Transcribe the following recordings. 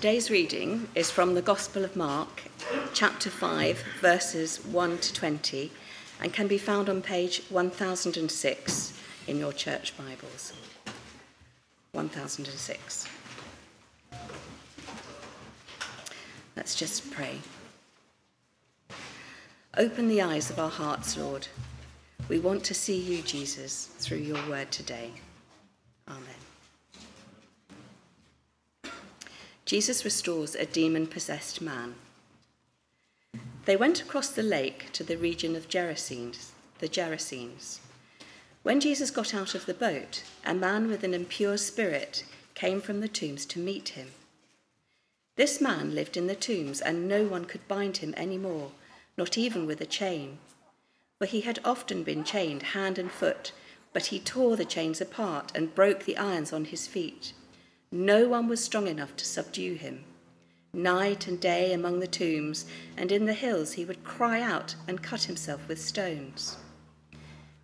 Today's reading is from the Gospel of Mark, chapter 5, verses 1 to 20, and can be found on page 1006 in your church Bibles. 1006. Let's just pray. Open the eyes of our hearts, Lord. We want to see you, Jesus, through your word today. Amen. Jesus restores a demon possessed man. They went across the lake to the region of Gerasenes, the Gerasenes. When Jesus got out of the boat, a man with an impure spirit came from the tombs to meet him. This man lived in the tombs, and no one could bind him any more, not even with a chain. For he had often been chained hand and foot, but he tore the chains apart and broke the irons on his feet. No one was strong enough to subdue him. Night and day among the tombs and in the hills he would cry out and cut himself with stones.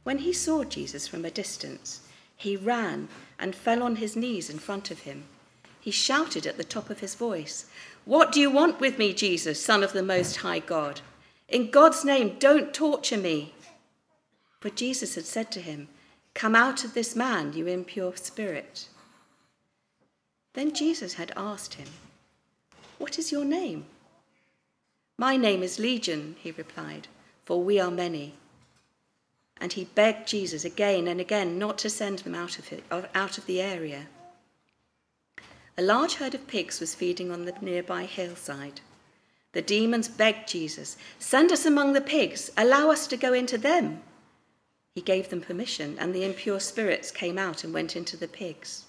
When he saw Jesus from a distance, he ran and fell on his knees in front of him. He shouted at the top of his voice, What do you want with me, Jesus, Son of the Most High God? In God's name, don't torture me. But Jesus had said to him, Come out of this man, you impure spirit. Then Jesus had asked him, What is your name? My name is Legion, he replied, for we are many. And he begged Jesus again and again not to send them out of, it, out of the area. A large herd of pigs was feeding on the nearby hillside. The demons begged Jesus, Send us among the pigs, allow us to go into them. He gave them permission, and the impure spirits came out and went into the pigs.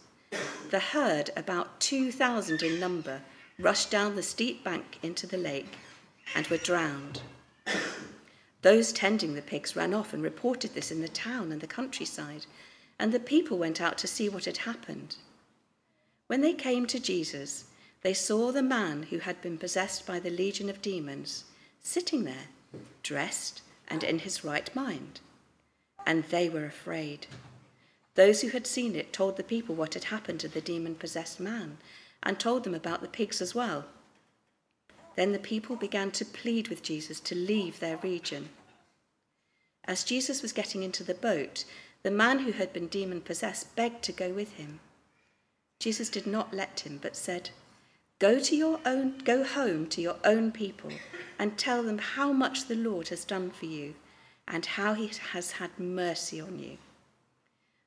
The herd, about 2,000 in number, rushed down the steep bank into the lake and were drowned. Those tending the pigs ran off and reported this in the town and the countryside, and the people went out to see what had happened. When they came to Jesus, they saw the man who had been possessed by the legion of demons sitting there, dressed and in his right mind. And they were afraid. Those who had seen it told the people what had happened to the demon possessed man and told them about the pigs as well. Then the people began to plead with Jesus to leave their region. As Jesus was getting into the boat, the man who had been demon possessed begged to go with him. Jesus did not let him, but said, Go to your own go home to your own people and tell them how much the Lord has done for you and how he has had mercy on you.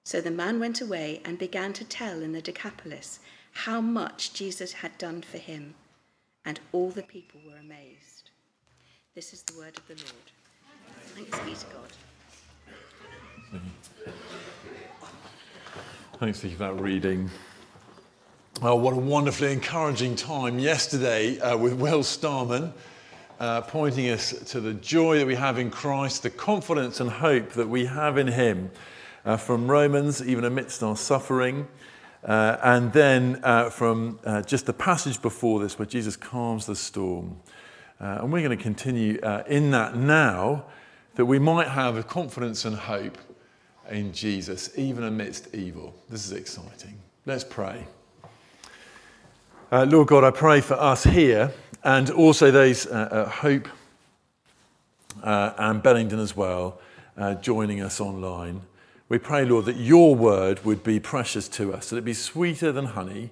So the man went away and began to tell in the Decapolis how much Jesus had done for him, and all the people were amazed. This is the word of the Lord. Thanks be to God. Thanks for that reading. Oh, what a wonderfully encouraging time yesterday uh, with Will Starman, uh, pointing us to the joy that we have in Christ, the confidence and hope that we have in Him uh, from Romans, even amidst our suffering. Uh, and then uh, from uh, just the passage before this, where Jesus calms the storm. Uh, and we're going to continue uh, in that now, that we might have a confidence and hope in Jesus, even amidst evil. This is exciting. Let's pray. Lord God, I pray for us here and also those at Hope and Bellington as well, joining us online. We pray, Lord, that your word would be precious to us, that it be sweeter than honey.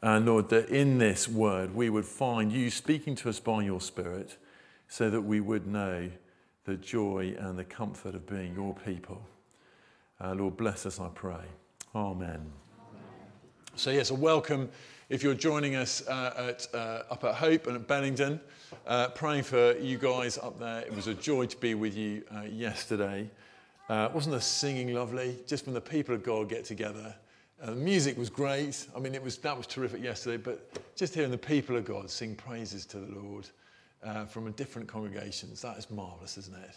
And Lord, that in this word we would find you speaking to us by your Spirit so that we would know the joy and the comfort of being your people. Uh, Lord, bless us, I pray. Amen. So, yes, a welcome if you're joining us uh, at, uh, up at Hope and at Bennington. Uh, praying for you guys up there. It was a joy to be with you uh, yesterday. Uh, wasn't the singing lovely? Just when the people of God get together. Uh, the music was great. I mean, it was, that was terrific yesterday, but just hearing the people of God sing praises to the Lord uh, from different congregations, that is marvelous, isn't it?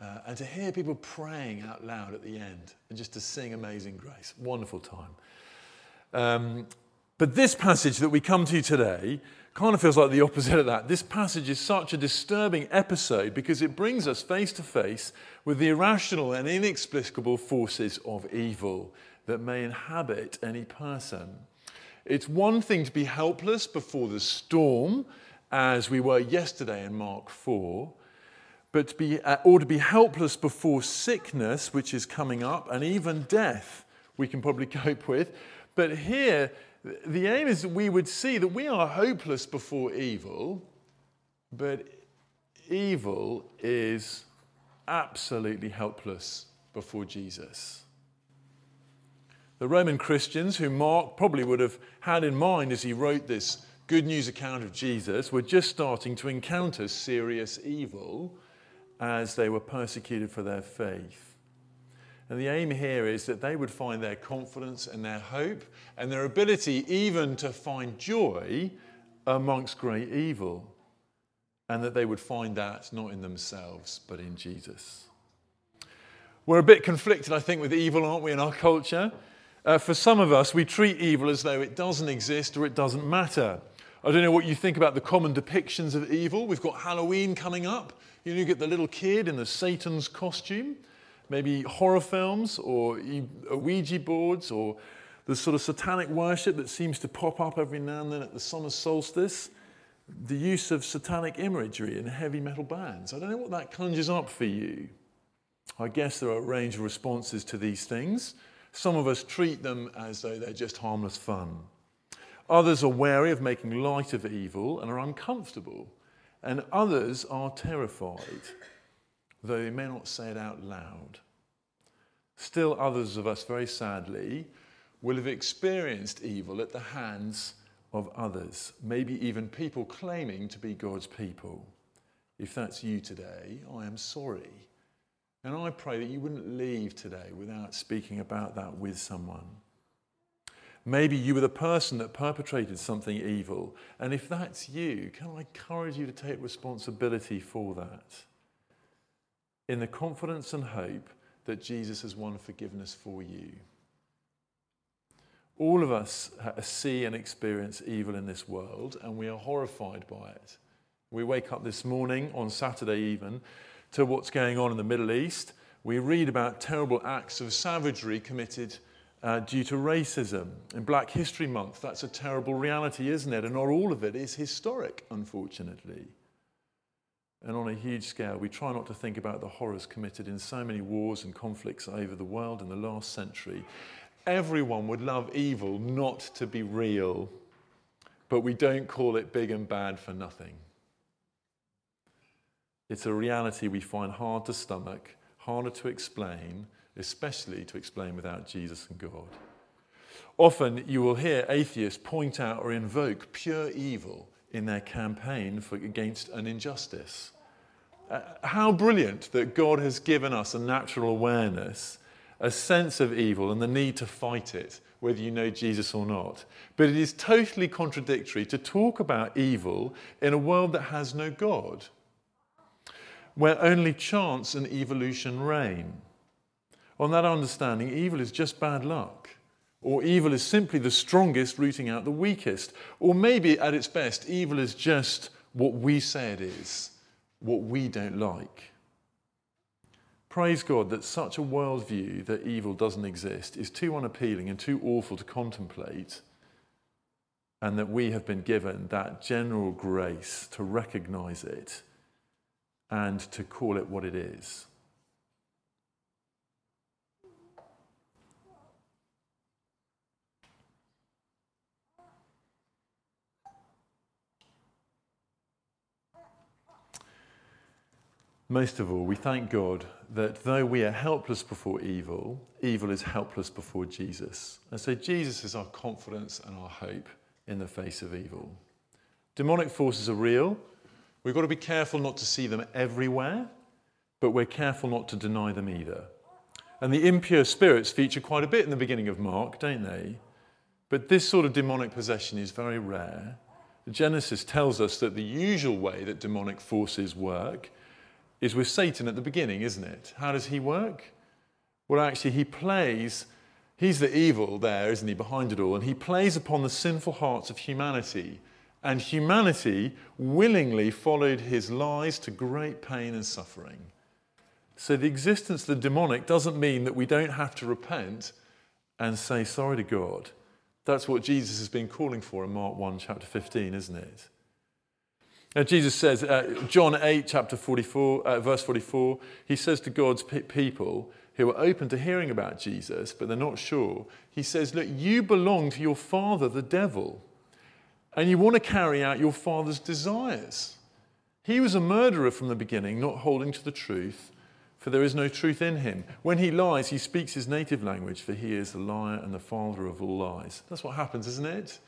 Uh, and to hear people praying out loud at the end and just to sing Amazing Grace. Wonderful time. Um, but this passage that we come to today kind of feels like the opposite of that. This passage is such a disturbing episode because it brings us face to face with the irrational and inexplicable forces of evil that may inhabit any person. It's one thing to be helpless before the storm, as we were yesterday in Mark 4, but to be, uh, or to be helpless before sickness, which is coming up, and even death, we can probably cope with. But here, the aim is that we would see that we are hopeless before evil, but evil is absolutely helpless before Jesus. The Roman Christians, who Mark probably would have had in mind as he wrote this good news account of Jesus, were just starting to encounter serious evil as they were persecuted for their faith. And the aim here is that they would find their confidence and their hope and their ability even to find joy amongst great evil. And that they would find that not in themselves, but in Jesus. We're a bit conflicted, I think, with evil, aren't we, in our culture? Uh, for some of us, we treat evil as though it doesn't exist or it doesn't matter. I don't know what you think about the common depictions of evil. We've got Halloween coming up. You, know, you get the little kid in the Satan's costume, maybe horror films or uh, Ouija boards or the sort of satanic worship that seems to pop up every now and then at the summer solstice, the use of satanic imagery in heavy metal bands. I don't know what that conjures up for you. I guess there are a range of responses to these things. Some of us treat them as though they're just harmless fun. Others are wary of making light of evil and are uncomfortable. And others are terrified, though they may not say it out loud. Still, others of us, very sadly, will have experienced evil at the hands of others, maybe even people claiming to be God's people. If that's you today, I am sorry. And I pray that you wouldn't leave today without speaking about that with someone. Maybe you were the person that perpetrated something evil. And if that's you, can I encourage you to take responsibility for that? In the confidence and hope that Jesus has won forgiveness for you. All of us see and experience evil in this world, and we are horrified by it. We wake up this morning, on Saturday even, to what's going on in the Middle East. We read about terrible acts of savagery committed uh, due to racism. In Black History Month, that's a terrible reality, isn't it? And not all of it is historic, unfortunately. And on a huge scale, we try not to think about the horrors committed in so many wars and conflicts over the world in the last century. Everyone would love evil not to be real, but we don't call it big and bad for nothing. It's a reality we find hard to stomach, harder to explain, especially to explain without Jesus and God. Often you will hear atheists point out or invoke pure evil in their campaign for, against an injustice. Uh, how brilliant that God has given us a natural awareness, a sense of evil, and the need to fight it, whether you know Jesus or not. But it is totally contradictory to talk about evil in a world that has no God where only chance and evolution reign. On that understanding, evil is just bad luck. Or evil is simply the strongest rooting out the weakest. Or maybe at its best, evil is just what we say it is, what we don't like. Praise God that such a worldview that evil doesn't exist is too unappealing and too awful to contemplate, and that we have been given that general grace to recognize it and to call it what it is. Most of all, we thank God that though we are helpless before evil, evil is helpless before Jesus. And so Jesus is our confidence and our hope in the face of evil. Demonic forces are real, We've got to be careful not to see them everywhere, but we're careful not to deny them either. And the impure spirits feature quite a bit in the beginning of Mark, don't they? But this sort of demonic possession is very rare. Genesis tells us that the usual way that demonic forces work is with Satan at the beginning, isn't it? How does he work? Well, actually, he plays, he's the evil there, isn't he, behind it all, and he plays upon the sinful hearts of humanity and humanity willingly followed his lies to great pain and suffering. So the existence of the demonic doesn't mean that we don't have to repent and say sorry to God, That's what Jesus has been calling for in Mark 1, chapter 15, isn't it? Now, Jesus says, uh, John 8, chapter 44, uh, verse 44, he says to God's people who are open to hearing about Jesus, but they're not sure, he says, Look, you belong to your father, the devil, and you want to carry out your father's desires. He was a murderer from the beginning, not holding to the truth, for there is no truth in him. When he lies, he speaks his native language, for he is the liar and the father of all lies. That's what happens, isn't it?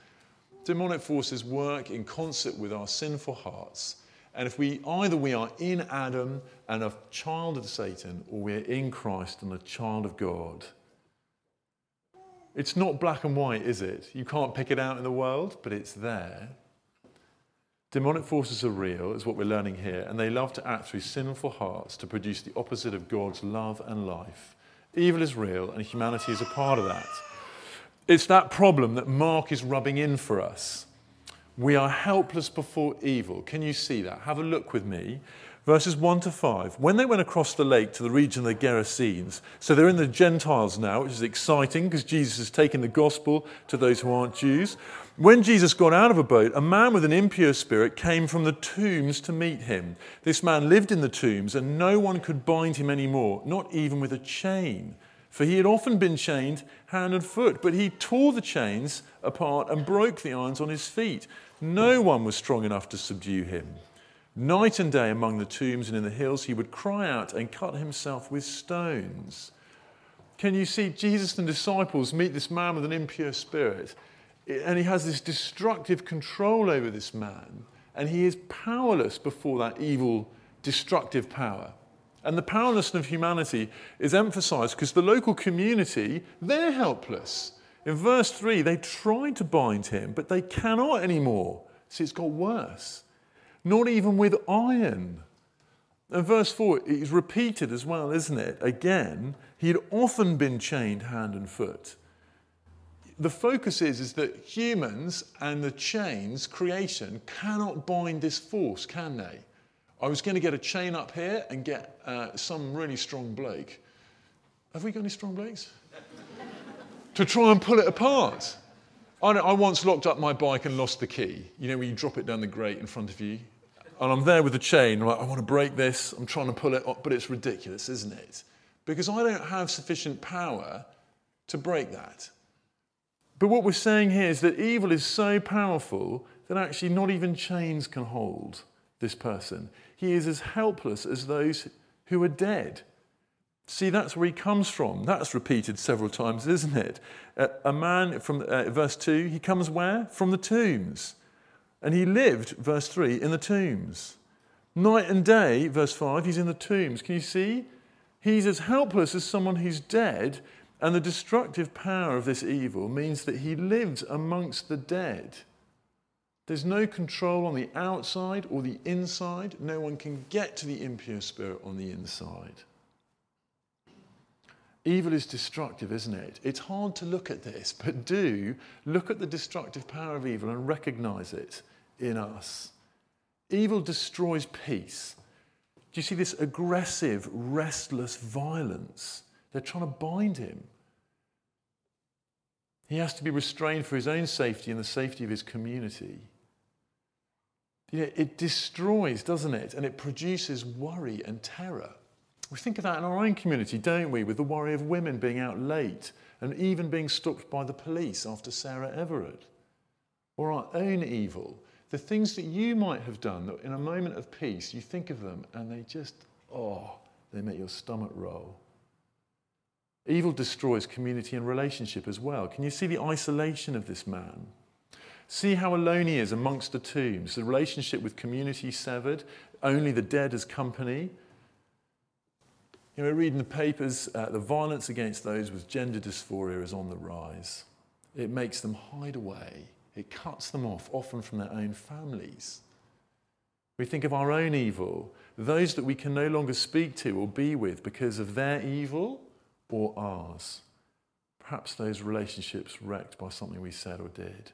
Demonic forces work in concert with our sinful hearts. And if we either we are in Adam and a child of Satan, or we're in Christ and a child of God. It's not black and white, is it? You can't pick it out in the world, but it's there. Demonic forces are real, is what we're learning here, and they love to act through sinful hearts to produce the opposite of God's love and life. Evil is real, and humanity is a part of that. It's that problem that Mark is rubbing in for us. We are helpless before evil. Can you see that? Have a look with me. Verses 1 to 5. When they went across the lake to the region of the Gerasenes, so they're in the Gentiles now, which is exciting because Jesus has taken the gospel to those who aren't Jews. When Jesus got out of a boat, a man with an impure spirit came from the tombs to meet him. This man lived in the tombs, and no one could bind him anymore, not even with a chain. For he had often been chained hand and foot, but he tore the chains apart and broke the irons on his feet. No one was strong enough to subdue him. Night and day among the tombs and in the hills, he would cry out and cut himself with stones. Can you see Jesus and disciples meet this man with an impure spirit? and he has this destructive control over this man, and he is powerless before that evil, destructive power. And the powerlessness of humanity is emphasized because the local community, they're helpless. In verse 3, they tried to bind him, but they cannot anymore. See, it's got worse. Not even with iron. And verse 4 is repeated as well, isn't it? Again, he had often been chained hand and foot the focus is, is that humans and the chains, creation, cannot bind this force, can they? I was going to get a chain up here and get uh, some really strong bloke. Have we got any strong blokes? to try and pull it apart. I, I once locked up my bike and lost the key. You know, when you drop it down the grate in front of you. And I'm there with the chain, I'm like, I want to break this, I'm trying to pull it up, but it's ridiculous, isn't it? Because I don't have sufficient power to break that. But what we're saying here is that evil is so powerful that actually not even chains can hold this person. He is as helpless as those who are dead. See, that's where he comes from. That's repeated several times, isn't it? a man from uh, verse 2, he comes where? From the tombs. And he lived, verse 3, in the tombs. Night and day, verse 5, he's in the tombs. Can you see? He's as helpless as someone who's dead, and the destructive power of this evil means that he lives amongst the dead. There's no control on the outside or the inside. No one can get to the impure spirit on the inside. Evil is destructive, isn't it? It's hard to look at this, but do look at the destructive power of evil and recognize it in us. Evil destroys peace. Do you see this aggressive, restless violence? They're trying to bind him. He has to be restrained for his own safety and the safety of his community. It destroys, doesn't it? And it produces worry and terror. We think of that in our own community, don't we? With the worry of women being out late and even being stopped by the police after Sarah Everard. Or our own evil. The things that you might have done that in a moment of peace, you think of them and they just, oh, they make your stomach roll. Evil destroys community and relationship as well. Can you see the isolation of this man? See how alone he is amongst the tombs, the relationship with community severed, only the dead as company. You know, we read in the papers uh, the violence against those with gender dysphoria is on the rise. It makes them hide away. It cuts them off, often from their own families. We think of our own evil, those that we can no longer speak to or be with because of their evil or ours. Perhaps those relationships wrecked by something we said or did.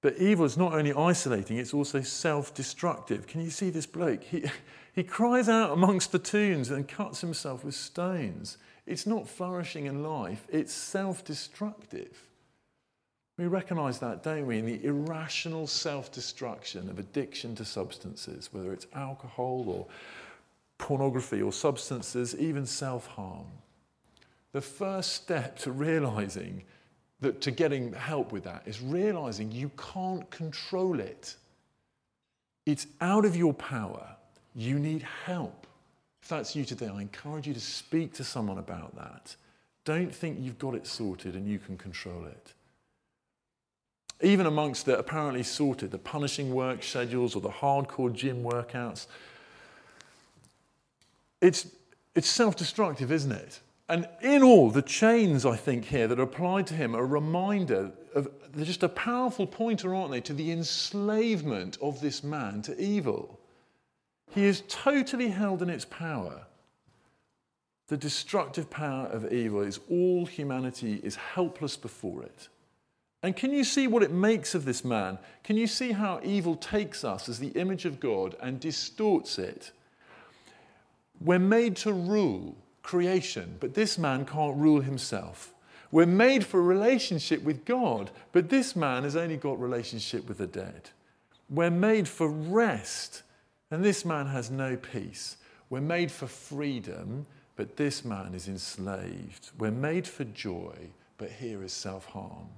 But evil is not only isolating, it's also self destructive. Can you see this bloke? He, he cries out amongst the tombs and cuts himself with stones. It's not flourishing in life, it's self destructive. We recognize that, don't we, in the irrational self destruction of addiction to substances, whether it's alcohol or pornography or substances, even self harm. The first step to realizing that to getting help with that is realizing you can't control it. It's out of your power. You need help. If that's you today, I encourage you to speak to someone about that. Don't think you've got it sorted and you can control it. Even amongst the apparently sorted, the punishing work schedules or the hardcore gym workouts, it's, it's self destructive, isn't it? And in all, the chains, I think, here that are applied to him are a reminder of, they're just a powerful pointer, aren't they, to the enslavement of this man to evil. He is totally held in its power. The destructive power of evil is all humanity is helpless before it. And can you see what it makes of this man? Can you see how evil takes us as the image of God and distorts it? We're made to rule creation, but this man can't rule himself. We're made for relationship with God, but this man has only got relationship with the dead. We're made for rest, and this man has no peace. We're made for freedom, but this man is enslaved. We're made for joy, but here is self harm.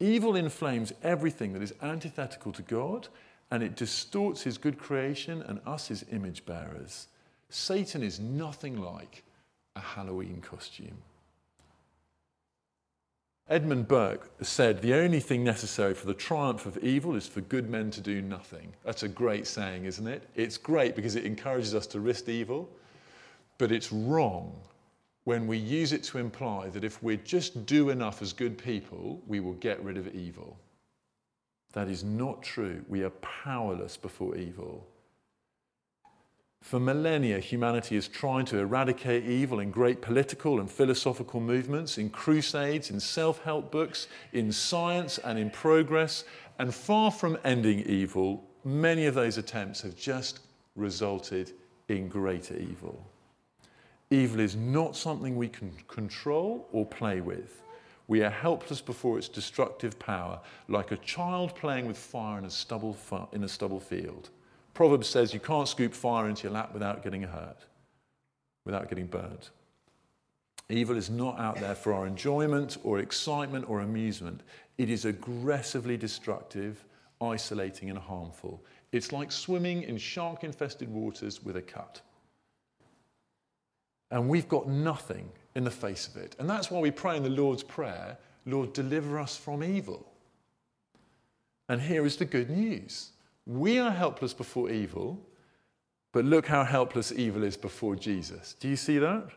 Evil inflames everything that is antithetical to God, and it distorts his good creation and us, his image bearers. Satan is nothing like a Halloween costume. Edmund Burke said, The only thing necessary for the triumph of evil is for good men to do nothing. That's a great saying, isn't it? It's great because it encourages us to risk evil, but it's wrong when we use it to imply that if we just do enough as good people, we will get rid of evil. That is not true. We are powerless before evil. For millennia, humanity is trying to eradicate evil in great political and philosophical movements, in crusades, in self help books, in science, and in progress. And far from ending evil, many of those attempts have just resulted in greater evil. Evil is not something we can control or play with. We are helpless before its destructive power, like a child playing with fire in a stubble, in a stubble field. Proverbs says you can't scoop fire into your lap without getting hurt, without getting burnt. Evil is not out there for our enjoyment or excitement or amusement. It is aggressively destructive, isolating, and harmful. It's like swimming in shark infested waters with a cut. And we've got nothing in the face of it. And that's why we pray in the Lord's Prayer Lord, deliver us from evil. And here is the good news we are helpless before evil, but look how helpless evil is before Jesus. Do you see that?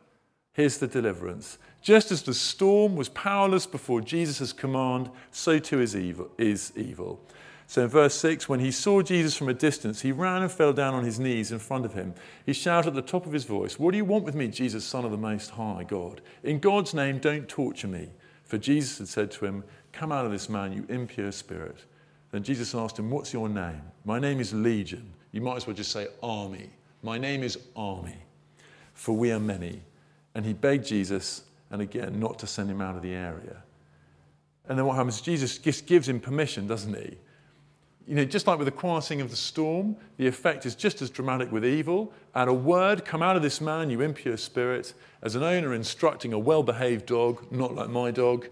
Here's the deliverance. Just as the storm was powerless before Jesus' command, so too is evil, is evil. So in verse 6, when he saw Jesus from a distance, he ran and fell down on his knees in front of him. He shouted at the top of his voice, What do you want with me, Jesus, Son of the Most High God? In God's name, don't torture me. For Jesus had said to him, Come out of this man, you impure spirit. Then Jesus asked him, What's your name? My name is Legion. You might as well just say army. My name is Army, for we are many. And he begged Jesus, and again, not to send him out of the area. And then what happens? Jesus just gives him permission, doesn't he? You know, just like with the quieting of the storm, the effect is just as dramatic with evil. At a word, come out of this man, you impure spirit. As an owner instructing a well behaved dog, not like my dog,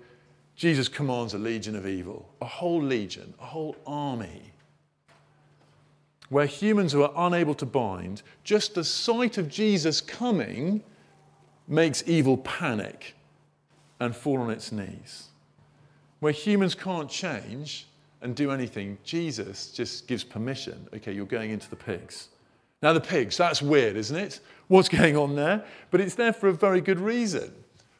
Jesus commands a legion of evil, a whole legion, a whole army. Where humans who are unable to bind, just the sight of Jesus coming makes evil panic and fall on its knees. Where humans can't change and do anything, Jesus just gives permission. Okay, you're going into the pigs. Now, the pigs, that's weird, isn't it? What's going on there? But it's there for a very good reason.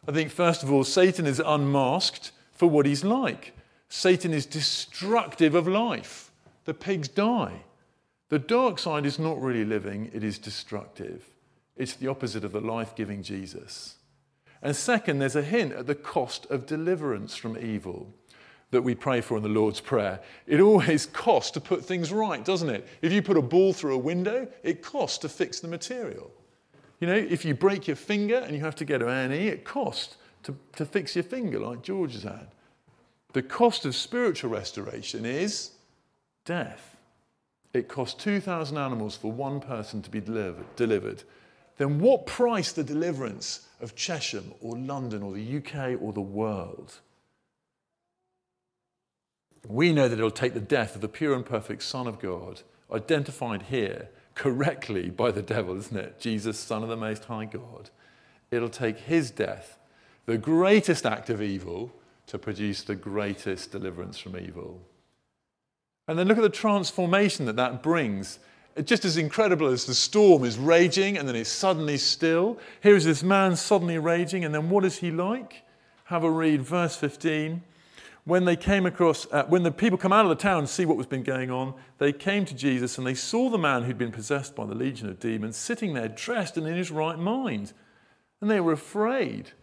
I think, first of all, Satan is unmasked for what he's like. Satan is destructive of life. The pigs die. The dark side is not really living, it is destructive. It's the opposite of the life giving Jesus. And second, there's a hint at the cost of deliverance from evil that we pray for in the Lord's Prayer. It always costs to put things right, doesn't it? If you put a ball through a window, it costs to fix the material. You know, if you break your finger and you have to get an A&E, it costs to, to fix your finger like George has had. The cost of spiritual restoration is death. It cost 2,000 animals for one person to be delivered. Then what price the deliverance of Chesham or London or the UK or the world? We know that it'll take the death of the pure and perfect Son of God, identified here correctly by the devil, isn't it? Jesus, Son of the Most High God. It'll take his death, the greatest act of evil, to produce the greatest deliverance from evil. And then look at the transformation that that brings. It's just as incredible as the storm is raging and then it's suddenly still. Here is this man suddenly raging, and then what is he like? Have a read, verse 15 when they came across, uh, when the people come out of the town and see what was been going on, they came to Jesus and they saw the man who'd been possessed by the legion of demons sitting there dressed and in his right mind. And they were afraid.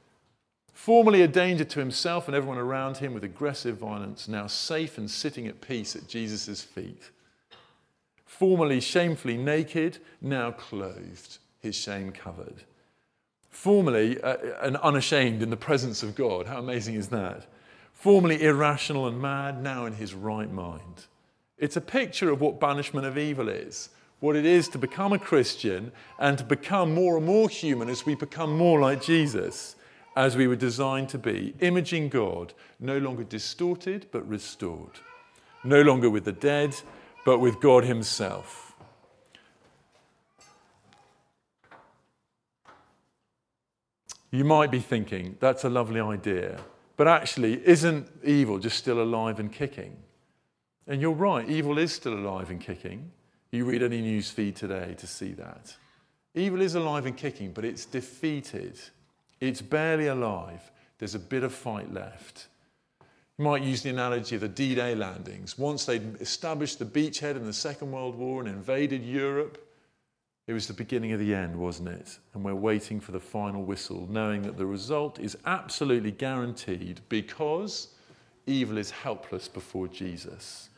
Formerly a danger to himself and everyone around him with aggressive violence, now safe and sitting at peace at Jesus' feet. Formerly shamefully naked, now clothed, his shame covered. Formerly uh, and unashamed in the presence of God. How amazing is that? formerly irrational and mad, now in his right mind. It's a picture of what banishment of evil is, what it is to become a Christian and to become more and more human as we become more like Jesus, as we were designed to be, imaging God, no longer distorted but restored, no longer with the dead but with God Himself. You might be thinking, that's a lovely idea. But actually, isn't evil just still alive and kicking? And you're right, evil is still alive and kicking. You read any news feed today to see that. Evil is alive and kicking, but it's defeated. It's barely alive. There's a bit of fight left. You might use the analogy of the D Day landings. Once they'd established the beachhead in the Second World War and invaded Europe, it was the beginning of the end, wasn't it? And we're waiting for the final whistle, knowing that the result is absolutely guaranteed because evil is helpless before Jesus.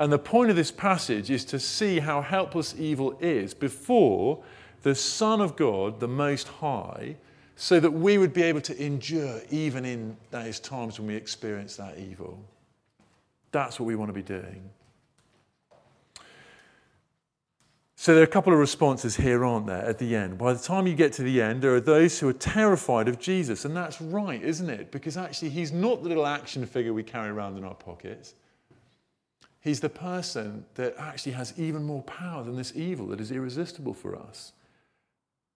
And the point of this passage is to see how helpless evil is before the Son of God, the Most High, so that we would be able to endure even in those times when we experience that evil. That's what we want to be doing. So there are a couple of responses here, aren't there, at the end? By the time you get to the end, there are those who are terrified of Jesus. And that's right, isn't it? Because actually, he's not the little action figure we carry around in our pockets. He's the person that actually has even more power than this evil that is irresistible for us.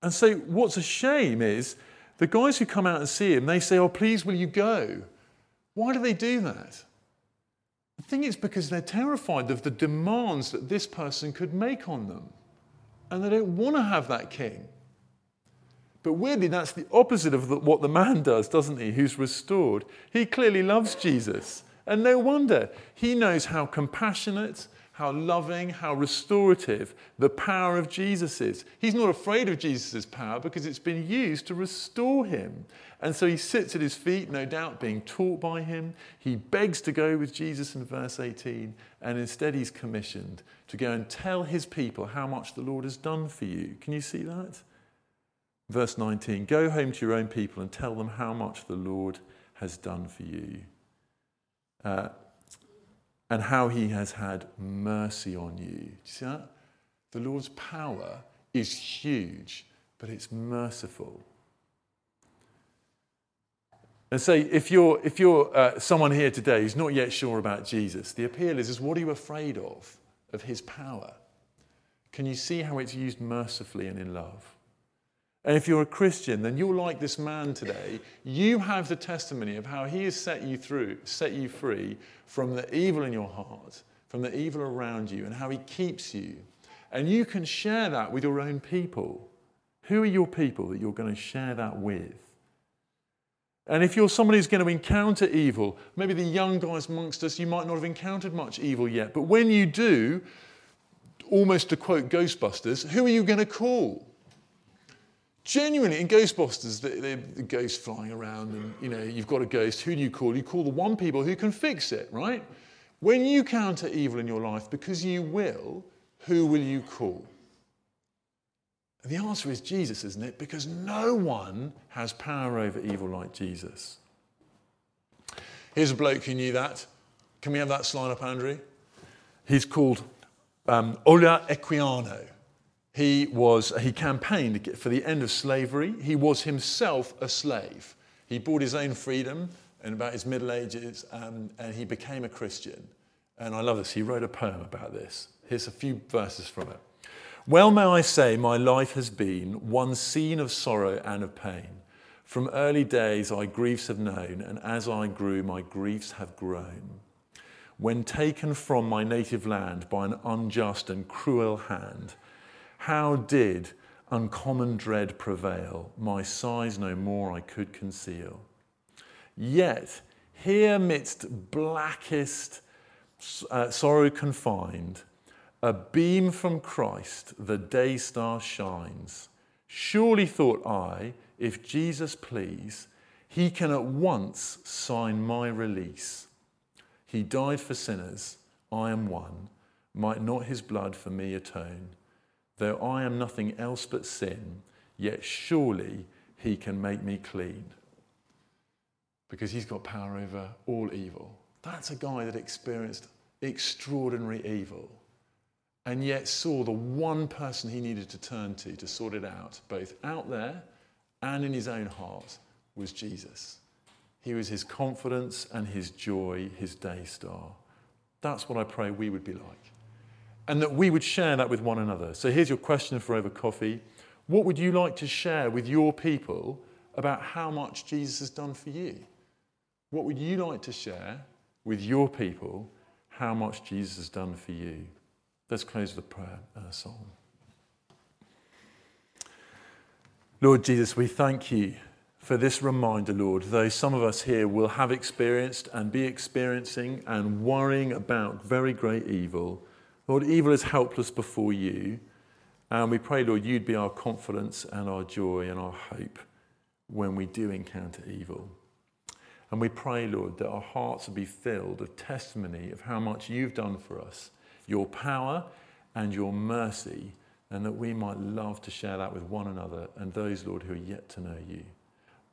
And so, what's a shame is the guys who come out and see him, they say, Oh, please, will you go? Why do they do that? I think it's because they're terrified of the demands that this person could make on them. And they don't want to have that king. But weirdly, that's the opposite of the, what the man does, doesn't he? Who's restored. He clearly loves Jesus. And no wonder. He knows how compassionate how loving, how restorative the power of Jesus is. He's not afraid of Jesus' power because it's been used to restore him. And so he sits at his feet, no doubt being taught by him. He begs to go with Jesus in verse 18, and instead he's commissioned to go and tell his people how much the Lord has done for you. Can you see that? Verse 19 Go home to your own people and tell them how much the Lord has done for you. Uh, and how he has had mercy on you. Do you see that? The Lord's power is huge, but it's merciful. And say, if you're, if you're uh, someone here today who's not yet sure about Jesus, the appeal is, is what are you afraid of? Of his power? Can you see how it's used mercifully and in love? And if you're a Christian, then you're like this man today. You have the testimony of how he has set you through, set you free from the evil in your heart, from the evil around you, and how he keeps you. And you can share that with your own people. Who are your people that you're going to share that with? And if you're somebody who's going to encounter evil, maybe the young guys amongst us, you might not have encountered much evil yet. But when you do, almost to quote Ghostbusters, who are you going to call? Genuinely in Ghostbusters, the, the, the, ghost flying around, and you know you've got a ghost. Who do you call? You call the one people who can fix it, right? When you counter evil in your life, because you will, who will you call? And the answer is Jesus, isn't it? Because no one has power over evil like Jesus. Here's a bloke who knew that. Can we have that slide up, Andrew? He's called um, Olaudah Equiano. He, was, he campaigned for the end of slavery. He was himself a slave. He bought his own freedom in about his middle ages um, and he became a Christian. And I love this. He wrote a poem about this. Here's a few verses from it. Well, may I say, my life has been one scene of sorrow and of pain. From early days, I griefs have known, and as I grew, my griefs have grown. When taken from my native land by an unjust and cruel hand, how did uncommon dread prevail? My sighs no more I could conceal. Yet, here midst blackest uh, sorrow confined, a beam from Christ, the day star shines. Surely, thought I, if Jesus please, he can at once sign my release. He died for sinners, I am one. Might not his blood for me atone? Though I am nothing else but sin, yet surely he can make me clean. Because he's got power over all evil. That's a guy that experienced extraordinary evil and yet saw the one person he needed to turn to to sort it out, both out there and in his own heart, was Jesus. He was his confidence and his joy, his day star. That's what I pray we would be like. And that we would share that with one another. So here's your question for over coffee. What would you like to share with your people about how much Jesus has done for you? What would you like to share with your people how much Jesus has done for you? Let's close with a prayer and a song. Lord Jesus, we thank you for this reminder, Lord, though some of us here will have experienced and be experiencing and worrying about very great evil. Lord, evil is helpless before you. And we pray, Lord, you'd be our confidence and our joy and our hope when we do encounter evil. And we pray, Lord, that our hearts would be filled with testimony of how much you've done for us, your power and your mercy, and that we might love to share that with one another and those, Lord, who are yet to know you.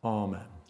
Amen.